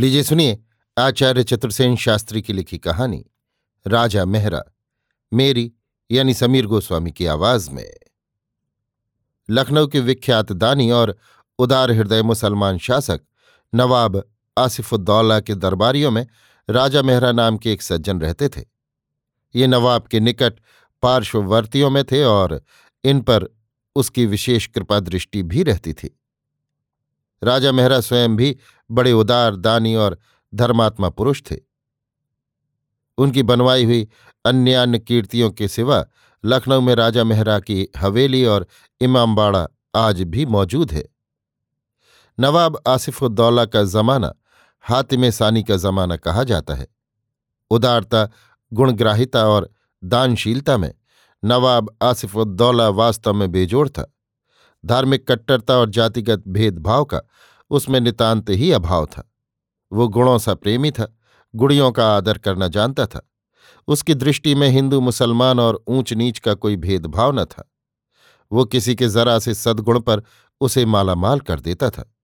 लीजिए, सुनिए, आचार्य चतुर्सेन शास्त्री की लिखी कहानी, राजा मेहरा, मेरी, यानी समीर गोस्वामी की आवाज़ में। लखनऊ के विख्यात दानी और उदार हृदय मुसलमान शासक नवाब आसिफुद्दौला के दरबारियों में राजा मेहरा नाम के एक सज्जन रहते थे। ये नवाब के निकट पार्श्ववर्तियों में थे और इन पर उसकी विशेष कृपा दृष्टि भी रहती थी। राजा मेहरा स्वयं भी बड़े उदार, दानी और धर्मात्मा पुरुष थे। उनकी बनवाई हुई अन्य अन्य कीर्तियों के सिवा लखनऊ में राजा मेहरा की हवेली और इमामबाड़ा आज भी मौजूद है। नवाब आसिफुद्दौला का जमाना हातिम सानी का जमाना कहा जाता है। उदारता, गुणग्राहिता और दानशीलता में नवाब आसिफुद्दौला वास्तव में बेजोड़ था। धार्मिक कट्टरता और जातिगत भेदभाव का उसमें नितांत ही अभाव था। वो गुणों सा प्रेमी था, गुड़ियों का आदर करना जानता था। उसकी दृष्टि में हिंदू, मुसलमान और ऊंच नीच का कोई भेदभाव न था। वो किसी के जरा से सद्गुण पर उसे मालामाल कर देता था।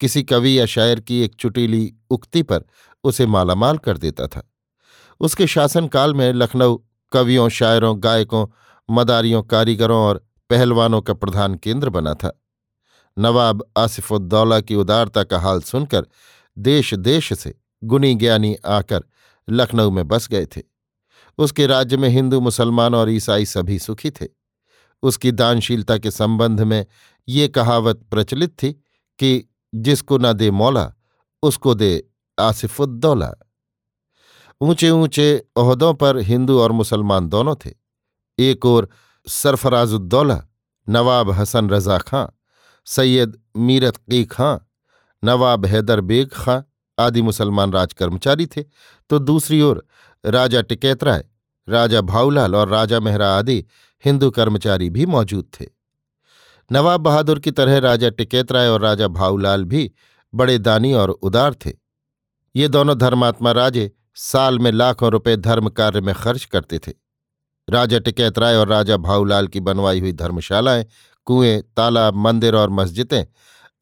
किसी कवि या शायर की एक चुटीली उक्ति पर उसे मालामाल कर देता था। उसके शासनकाल में लखनऊ कवियों, शायरों, गायकों, मदारियों, कारीगरों और पहलवानों का प्रधान केंद्र बना था। नवाब आसिफुद्दौला की उदारता का हाल सुनकर देश देश से गुनी ज्ञानी आकर लखनऊ में बस गए थे। उसके राज्य में हिंदू, मुसलमान और ईसाई सभी सुखी थे। उसकी दानशीलता के संबंध में ये कहावत प्रचलित थी कि जिसको न दे मौला, उसको दे आसिफुद्दौला। ऊँचे ऊँचे ओहदों पर हिंदू और मुसलमान दोनों थे। एक ओर सरफराजुद्दौला, नवाब हसन रजा खां सैयद मीरत की खां, नवाब हैदर बेग खां, आदि मुसलमान राजकर्मचारी थे। तो दूसरी ओर राजा टिकैतराय, राजा भाऊलाल और राजा मेहरा आदि हिंदू कर्मचारी भी मौजूद थे। नवाब बहादुर की तरह राजा टिकैतराय और राजा भाऊलाल भी बड़े दानी और उदार थे। ये दोनों धर्मात्मा राजे साल में लाखों रुपए धर्म कार्य में खर्च करते थे। राजा टिकैतराय और राजा भाऊलाल की बनवाई हुई धर्मशालाएँ कुएँ, तालाब, मंदिर और मस्जिदें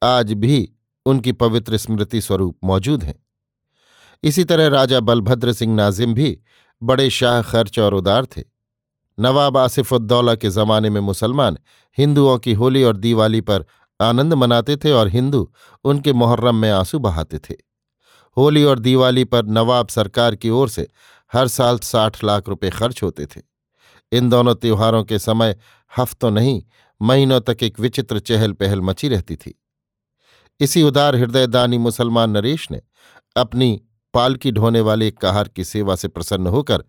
आज भी उनकी पवित्र स्मृति स्वरूप मौजूद हैं। इसी तरह राजा बलभद्र सिंह नाजिम भी बड़े शाह खर्च और उदार थे। नवाब आसिफुद्दौला के जमाने में मुसलमान हिंदुओं की होली और दिवाली पर आनंद मनाते थे और हिंदू उनके मुहर्रम में आँसू बहाते थे। होली और दिवाली पर नवाब सरकार की ओर से हर साल साठ लाख रुपए खर्च होते थे। इन दोनों त्योहारों के समय हफ्तों नहीं महीनों तक एक विचित्र चहल पहल मची रहती थी। इसी उदार हृदयदानी मुसलमान नरेश ने अपनी पालकी ढोने वाले एक कहार की सेवा से प्रसन्न होकर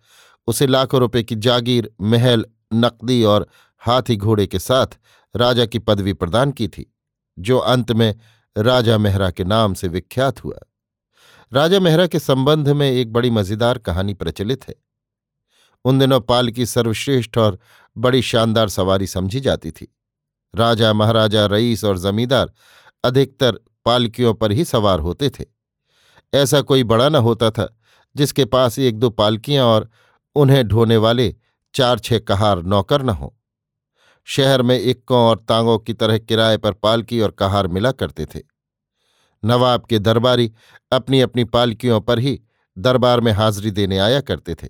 उसे लाखों रुपए की जागीर, महल, नकदी और हाथी घोड़े के साथ राजा की पदवी प्रदान की थी, जो अंत में राजा मेहरा के नाम से विख्यात हुआ। राजा मेहरा के संबंध में एक बड़ी मज़ेदार कहानी प्रचलित है। उन दिनों पालकी सर्वश्रेष्ठ और बड़ी शानदार सवारी समझी जाती थी। राजा महाराजा रईस और जमींदार अधिकतर पालकियों पर ही सवार होते थे। ऐसा कोई बड़ा न होता था, जिसके पास एक दो पालकियाँ और उन्हें ढोने वाले चार छह कहार नौकर न हो। शहर में इक्कों और तांगों की तरह किराए पर पालकी और कहार मिला करते थे। नवाब के दरबारी अपनी अपनी पालकियों पर ही दरबार में हाजिरी देने आया करते थे।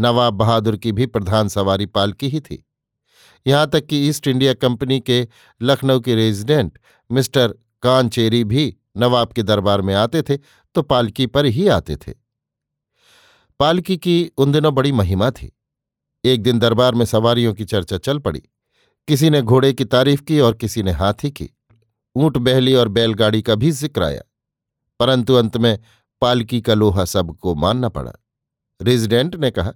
नवाब बहादुर की भी प्रधान सवारी पालकी ही थी। यहाँ तक कि ईस्ट इंडिया कंपनी के लखनऊ के रेजिडेंट मिस्टर कांचेरी भी नवाब के दरबार में आते थे तो पालकी पर ही आते थे। पालकी की उन दिनों बड़ी महिमा थी। एक दिन दरबार में सवारियों की चर्चा चल पड़ी। किसी ने घोड़े की तारीफ़ की और किसी ने हाथी की। ऊँट, बहली और बैलगाड़ी का भी ज़िक्र आया। परंतु अंत में पालकी का लोहा सबको मानना पड़ा। रेजिडेंट ने कहा,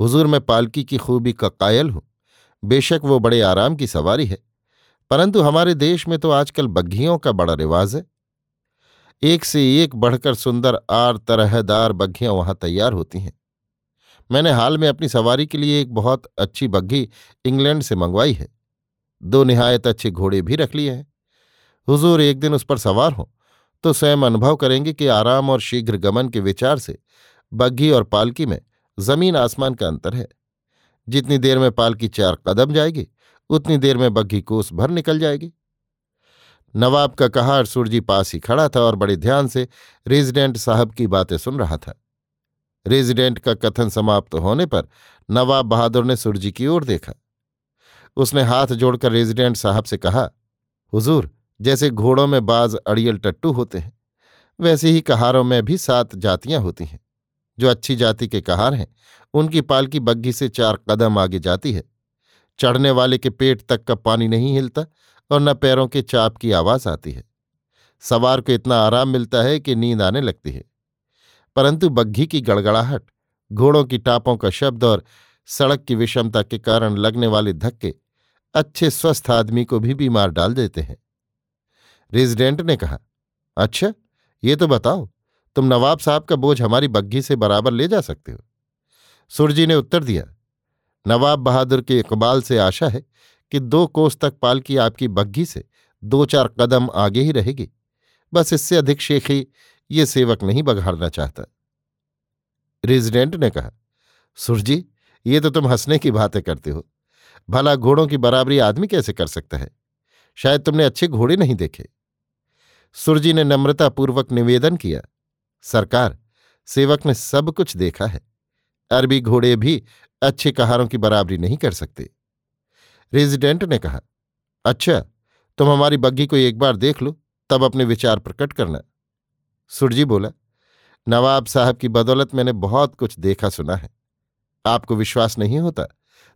हुजूर, मैं पालकी की खूबी का कायल हूँ। बेशक वो बड़े आराम की सवारी है, परंतु हमारे देश में तो आजकल बग्घियों का बड़ा रिवाज है। एक से एक बढ़कर सुंदर आर तरहदार बग्घियाँ वहाँ तैयार होती हैं। मैंने हाल में अपनी सवारी के लिए एक बहुत अच्छी बग्घी इंग्लैंड से मंगवाई है। दो निहायत अच्छे घोड़े भी रख लिए हैं। हुजूर, एक दिन उस पर सवार हो तो स्वयं अनुभव करेंगे कि आराम और शीघ्र गमन के विचार से बग्घी और पालकी में ज़मीन आसमान का अंतर है। जितनी देर में पालकी चार कदम जाएगी, उतनी देर में बग्घी कोस भर निकल जाएगी। नवाब का कहार सुरजी पास ही खड़ा था और बड़े ध्यान से रेजिडेंट साहब की बातें सुन रहा था। रेजिडेंट का कथन समाप्त होने पर नवाब बहादुर ने सुरजी की ओर देखा। उसने हाथ जोड़कर रेजिडेंट साहब से कहा, हुजूर, जैसे घोड़ों में बाज अड़ियल टट्टू होते हैं, वैसे ही कहारों में भी सात जातियाँ होती हैं। जो अच्छी जाति के कहार हैं, उनकी पालकी बग्घी से चार कदम आगे जाती है। चढ़ने वाले के पेट तक का पानी नहीं हिलता और न पैरों के चाप की आवाज़ आती है। सवार को इतना आराम मिलता है कि नींद आने लगती है। परंतु बग्घी की गड़गड़ाहट, घोड़ों की टापों का शब्द और सड़क की विषमता के कारण लगने वाले धक्के अच्छे स्वस्थ आदमी को भी बीमार डाल देते हैं। रेजिडेंट ने कहा अच्छा ये तो बताओ तुम नवाब साहब का बोझ हमारी बग्घी से बराबर ले जा सकते हो। सुरजी ने उत्तर दिया, नवाब बहादुर के इकबाल से आशा है कि दो कोस तक पालकी आपकी बग्घी से दो चार कदम आगे ही रहेगी। बस इससे अधिक शेखी ये सेवक नहीं बघाड़ना चाहता। रेजिडेंट ने कहा, सुरजी, ये तो तुम हंसने की बातें करते हो। भला घोड़ों की बराबरी आदमी कैसे कर सकता है? शायद तुमने अच्छे घोड़े नहीं देखे। सुरजी ने नम्रतापूर्वक निवेदन किया सरकार, सेवक ने सब कुछ देखा है। अरबी घोड़े भी अच्छे कहारों की बराबरी नहीं कर सकते। रेजिडेंट ने कहा अच्छा तुम हमारी बग्घी को एक बार देख लो, तब अपने विचार प्रकट करना। सुरजी बोला, नवाब साहब की बदौलत मैंने बहुत कुछ देखा सुना है। आपको विश्वास नहीं होता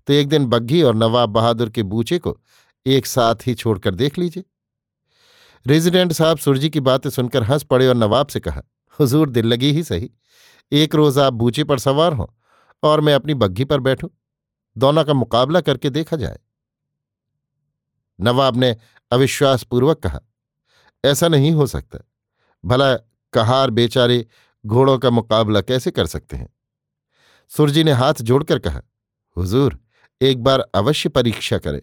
तो एक दिन बग्घी और नवाब बहादुर के बूचे को एक साथ ही छोड़कर देख लीजिए। रेजिडेंट साहब सुरजी की बातें सुनकर हंस पड़े और नवाब से कहा हुजूर दिल लगी ही सही। एक रोज आप बूचे पर सवार हों और मैं अपनी बग्घी पर बैठूं। दोनों का मुकाबला करके देखा जाए। नवाब ने अविश्वासपूर्वक कहा, ऐसा नहीं हो सकता। भला कहार बेचारे घोड़ों का मुकाबला कैसे कर सकते हैं? सुरजी ने हाथ जोड़कर कहा, हुजूर, एक बार अवश्य परीक्षा करें।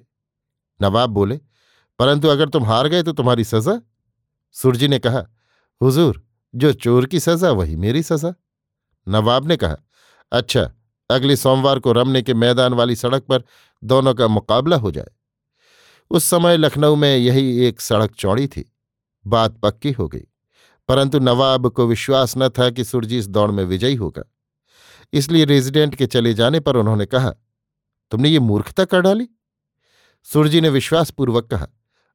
नवाब बोले, परंतु अगर तुम हार गए तो तुम्हारी सजा? सुरजी ने कहा, हुजूर जो चोर की सजा, वही मेरी सजा? नवाब ने कहा अच्छा अगले सोमवार को रमने के मैदान वाली सड़क पर दोनों का मुकाबला हो जाए। उस समय लखनऊ में यही एक सड़क चौड़ी थी। बात पक्की हो गई, परंतु नवाब को विश्वास न था कि सुरजी इस दौड़ में विजयी होगा। इसलिए रेजिडेंट के चले जाने पर उन्होंने कहा, तुमने ये मूर्खता कर डाली? सुरजी ने विश्वासपूर्वक कहा,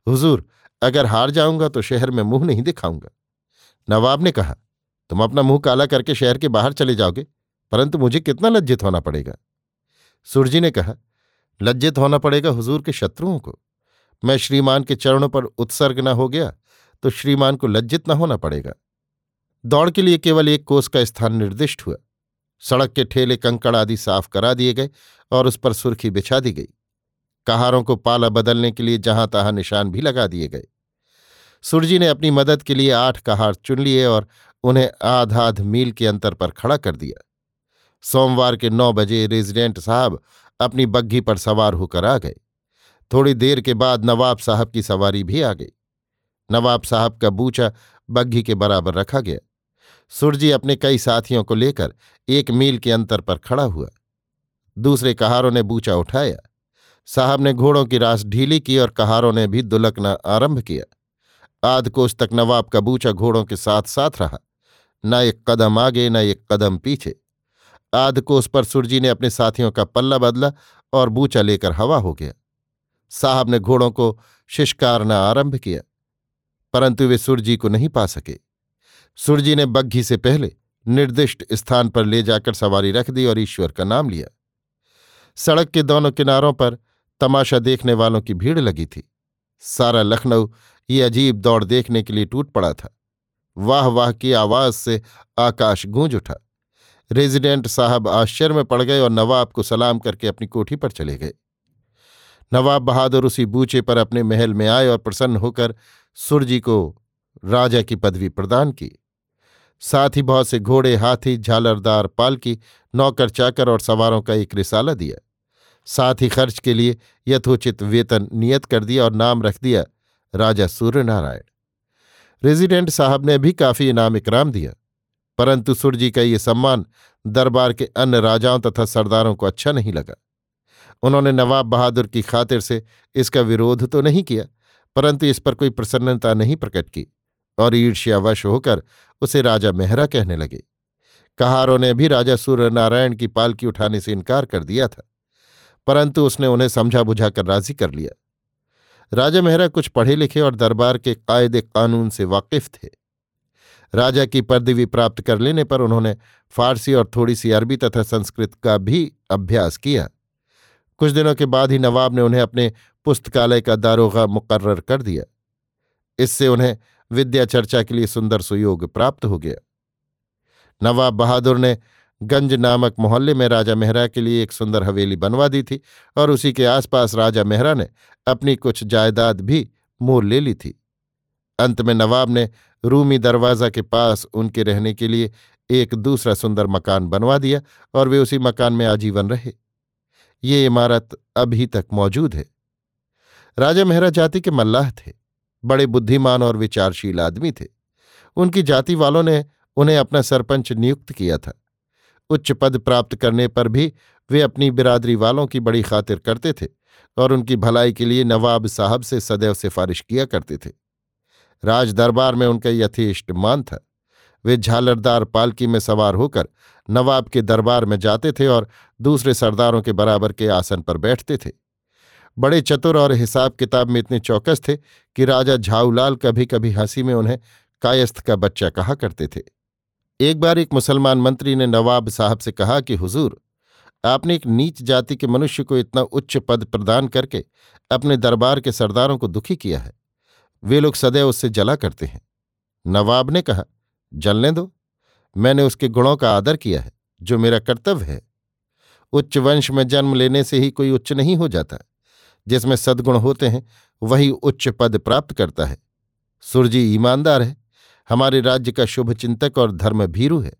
हुजूर, अगर हार जाऊँगा तो शहर में मुँह नहीं दिखाऊँगा। नवाब ने कहा, तुम अपना मुँह काला करके शहर के बाहर चले जाओगे, परंतु मुझे कितना लज्जित होना पड़ेगा? सुरजी ने कहा, लज्जित होना पड़ेगा हुजूर के शत्रुओं को। मैं श्रीमान के चरणों पर उत्सर्ग न हो गया तो श्रीमान को लज्जित न होना पड़ेगा। दौड़ के लिए केवल एक कोस का स्थान निर्दिष्ट हुआ। सड़क के ठेले कंकड़ आदि साफ़ करा दिए गए और उस पर सुर्खी बिछा दी गई। कहारों को पाला बदलने के लिए जहाँ तहां निशान भी लगा दिए गए। सुरजी ने अपनी मदद के लिए आठ कहार चुन लिए और उन्हें आध आध मील के अंतर पर खड़ा कर दिया। सोमवार के नौ बजे रेजिडेंट साहब अपनी बग्घी पर सवार होकर आ गए। थोड़ी देर के बाद नवाब साहब की सवारी भी आ गई। नवाब साहब का बूचा बग्घी के बराबर रखा गया। सुरजी अपने कई साथियों को लेकर एक मील के अंतर पर खड़ा हुआ। दूसरे कहारों ने बूचा उठाया। साहब ने घोड़ों की रास ढीली की और कहारों ने भी दुलकना आरंभ किया। आध कोस तक नवाब का बूचा घोड़ों के साथ साथ रहा। न एक कदम आगे, न एक कदम पीछे। आध कोस पर सुरजी ने अपने साथियों का पल्ला बदला और बूचा लेकर हवा हो गया। साहब ने घोड़ों को शिष्कारना आरंभ किया, परंतु वे सुरजी को नहीं पा सके। सुरजी ने बग्घी से पहले निर्दिष्ट स्थान पर ले जाकर सवारी रख दी और ईश्वर का नाम लिया। सड़क के दोनों किनारों पर तमाशा देखने वालों की भीड़ लगी थी। सारा लखनऊ ये अजीब दौड़ देखने के लिए टूट पड़ा था। वाह वाह की आवाज़ से आकाश गूंज उठा। रेजिडेंट साहब आश्चर्य में पड़ गए और नवाब को सलाम करके अपनी कोठी पर चले गए। नवाब बहादुर उसी बूचे पर अपने महल में आए और प्रसन्न होकर सुरजी को राजा की पदवी प्रदान की। साथ ही बहुत से घोड़े, हाथी, झालरदार, पालकी, नौकर, चाकर और सवारों का एक रिसाला दिया। साथ ही खर्च के लिए यथोचित वेतन नियत कर दिया और नाम रख दिया राजा सूर्यनारायण। रेजिडेंट साहब ने भी काफ़ी इनाम इकराम दिया, परंतु सुरजी का ये सम्मान दरबार के अन्य राजाओं तथा सरदारों को अच्छा नहीं लगा। उन्होंने नवाब बहादुर की खातिर से इसका विरोध तो नहीं किया, परंतु इस पर कोई प्रसन्नता नहीं प्रकट की और ईर्ष्यावश होकर उसे राजा मेहरा कहने लगे। कहारों ने भी राजा सूर्य नारायण की पालकी उठाने से इनकार कर दिया था, परंतु उसने उन्हें समझा बुझाकर राज़ी कर लिया। राजा मेहरा कुछ पढ़े लिखे और दरबार के कायदे कानून से वाकिफ थे। राजा की पदवी प्राप्त कर लेने पर उन्होंने फारसी और थोड़ी सी अरबी तथा संस्कृत का भी अभ्यास किया। कुछ दिनों के बाद ही नवाब ने उन्हें अपने पुस्तकालय का दारोगा मुकर्र कर दिया। इससे उन्हें विद्या चर्चा के लिए सुंदर सुयोग प्राप्त हो गया। नवाब बहादुर ने गंज नामक मोहल्ले में राजा मेहरा के लिए एक सुंदर हवेली बनवा दी थी और उसी के आसपास राजा मेहरा ने अपनी कुछ जायदाद भी मोल ले ली थी। अंत में नवाब ने रूमी दरवाज़ा के पास उनके रहने के लिए एक दूसरा सुंदर मकान बनवा दिया और वे उसी मकान में आजीवन रहे। ये इमारत अभी तक मौजूद है। राजा मेहरा जाति के मल्लाह थे, बड़े बुद्धिमान और विचारशील आदमी थे। उनकी जाति वालों ने उन्हें अपना सरपंच नियुक्त किया था। उच्च पद प्राप्त करने पर भी वे अपनी बिरादरी वालों की बड़ी खातिर करते थे और उनकी भलाई के लिए नवाब साहब से सदैव सिफारिश किया करते थे। राज दरबार में उनका यथेष्ट मान था। वे झालरदार पालकी में सवार होकर नवाब के दरबार में जाते थे और दूसरे सरदारों के बराबर के आसन पर बैठते थे। बड़े चतुर और हिसाब किताब में इतने चौकस थे कि राजा झाऊलाल कभी कभी हँसी में उन्हें कायस्थ का बच्चा कहा करते थे। एक बार एक मुसलमान मंत्री ने नवाब साहब से कहा कि, हुजूर, आपने एक नीच जाति के मनुष्य को इतना उच्च पद प्रदान करके अपने दरबार के सरदारों को दुखी किया है। वे लोग सदैव उससे जला करते हैं। नवाब ने कहा, जलने दो। मैंने उसके गुणों का आदर किया है, जो मेरा कर्तव्य है। उच्च वंश में जन्म लेने से ही कोई उच्च नहीं हो जाता। जिसमें सद्गुण होते हैं, वही उच्च पद प्राप्त करता है। सुरजी ईमानदार है। हमारे राज्य का शुभ चिंतक और धर्म भीरु है।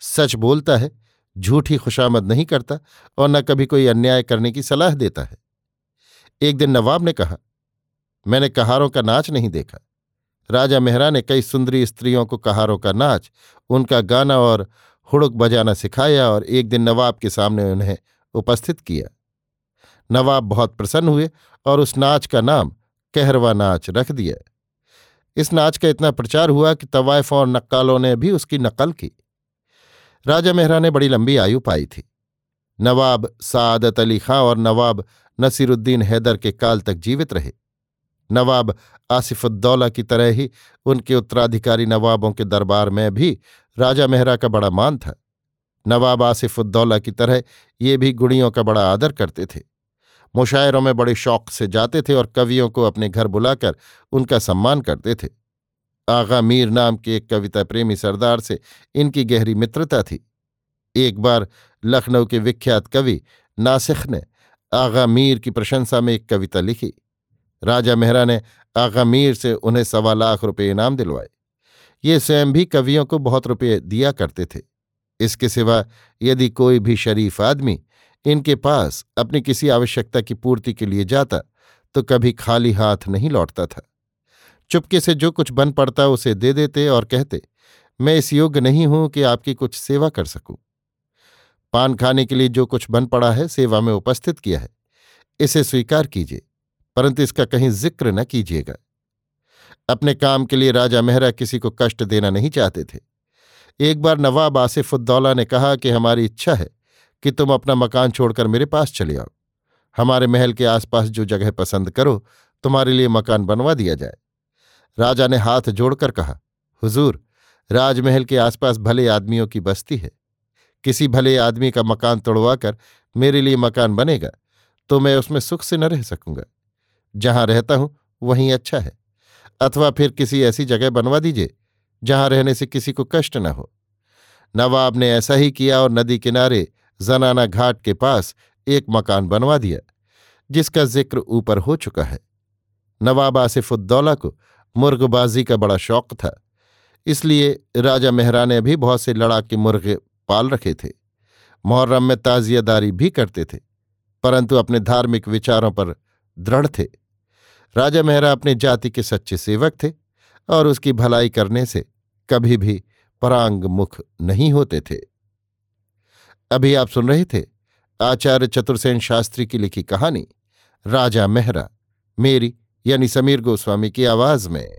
सच बोलता है, झूठी खुशामद नहीं करता और न कभी कोई अन्याय करने की सलाह देता है। एक दिन नवाब ने कहा, मैंने कहारों का नाच नहीं देखा। राजा मेहरा ने कई सुंदरी स्त्रियों को कहारों का नाच, उनका गाना और हुड़ुक बजाना सिखाया और एक दिन नवाब के सामने उन्हें उपस्थित किया। नवाब बहुत प्रसन्न हुए और उस नाच का नाम कहरवा नाच रख दिया। इस नाच का इतना प्रचार हुआ कि तवायफ और नक्कालों ने भी उसकी नकल की। राजा मेहरा ने बड़ी लंबी आयु पाई थी। नवाब सादत अली खां और नवाब नसीरुद्दीन हैदर के काल तक जीवित रहे। नवाब आसिफुद्दौला की तरह ही उनके उत्तराधिकारी नवाबों के दरबार में भी राजा मेहरा का बड़ा मान था। नवाब आसिफुद्दौला की तरह ये भी गुड़ियों का बड़ा आदर करते थे। मुशायरों में बड़े शौक से जाते थे और कवियों को अपने घर बुलाकर उनका सम्मान करते थे। आगा मीर नाम के एक कविता प्रेमी सरदार से इनकी गहरी मित्रता थी। एक बार लखनऊ के विख्यात कवि नासिख ने आगा मीर की प्रशंसा में एक कविता लिखी। राजा मेहरा ने आगा मीर से उन्हें सवा लाख रुपये इनाम दिलवाए। ये स्वयं भी कवियों को बहुत रुपये दिया करते थे। इसके सिवा यदि कोई भी शरीफ आदमी इनके पास अपनी किसी आवश्यकता की पूर्ति के लिए जाता तो कभी खाली हाथ नहीं लौटता था। चुपके से जो कुछ बन पड़ता उसे दे देते और कहते, मैं इस योग्य नहीं हूँ कि आपकी कुछ सेवा कर सकूँ। पान खाने के लिए जो कुछ बन पड़ा है, सेवा में उपस्थित किया है। इसे स्वीकार कीजिए, परंतु इसका कहीं ज़िक्र न कीजिएगा। अपने काम के लिए राजा मेहरा किसी को कष्ट देना नहीं चाहते थे। एक बार नवाब आसिफुद्दौला ने कहा कि हमारी इच्छा है कि तुम अपना मकान छोड़कर मेरे पास चले आओ। हमारे महल के आसपास जो जगह पसंद करो, तुम्हारे लिए मकान बनवा दिया जाए। राजा ने हाथ जोड़कर कहा, हुजूर, राजमहल के आसपास भले आदमियों की बस्ती है। किसी भले आदमी का मकान तोड़वाकर मेरे लिए मकान बनेगा तो मैं उसमें सुख से न रह सकूँगा। जहाँ रहता हूँ, वहीं अच्छा है। अथवा फिर किसी ऐसी जगह बनवा दीजिए, जहाँ रहने से किसी को कष्ट न हो। नवाब ने ऐसा ही किया और नदी किनारे जनाना घाट के पास एक मकान बनवा दिया, जिसका ज़िक्र ऊपर हो चुका है। नवाब आसिफुद्दौला को मुर्गबाजी का बड़ा शौक था, इसलिए राजा मेहरा ने भी बहुत से लड़ाके मुर्गे पाल रखे थे, मुहर्रम में ताजियादारी भी करते थे, परंतु अपने धार्मिक विचारों पर दृढ़ थे। राजा मेहरा अपने जाति के सच्चे सेवक थे और उसकी भलाई करने से कभी भी परांग मुख नहीं होते थे। अभी आप सुन रहे थे आचार्य चतुर्सेन शास्त्री की लिखी कहानी, राजा मेहरा, मेरी यानी समीर गोस्वामी की आवाज़ में।